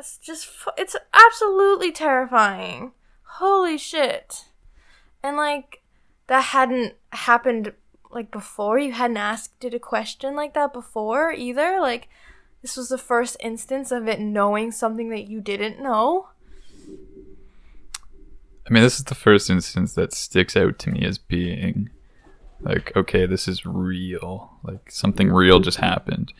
It's just—it's absolutely terrifying. Holy shit. And like, that hadn't happened like before. You hadn't asked it a question like that before either. Like, this was the first instance of it knowing something that you didn't know. I mean, this is the first instance that sticks out to me as being like, okay, this is real. Like something real just happened.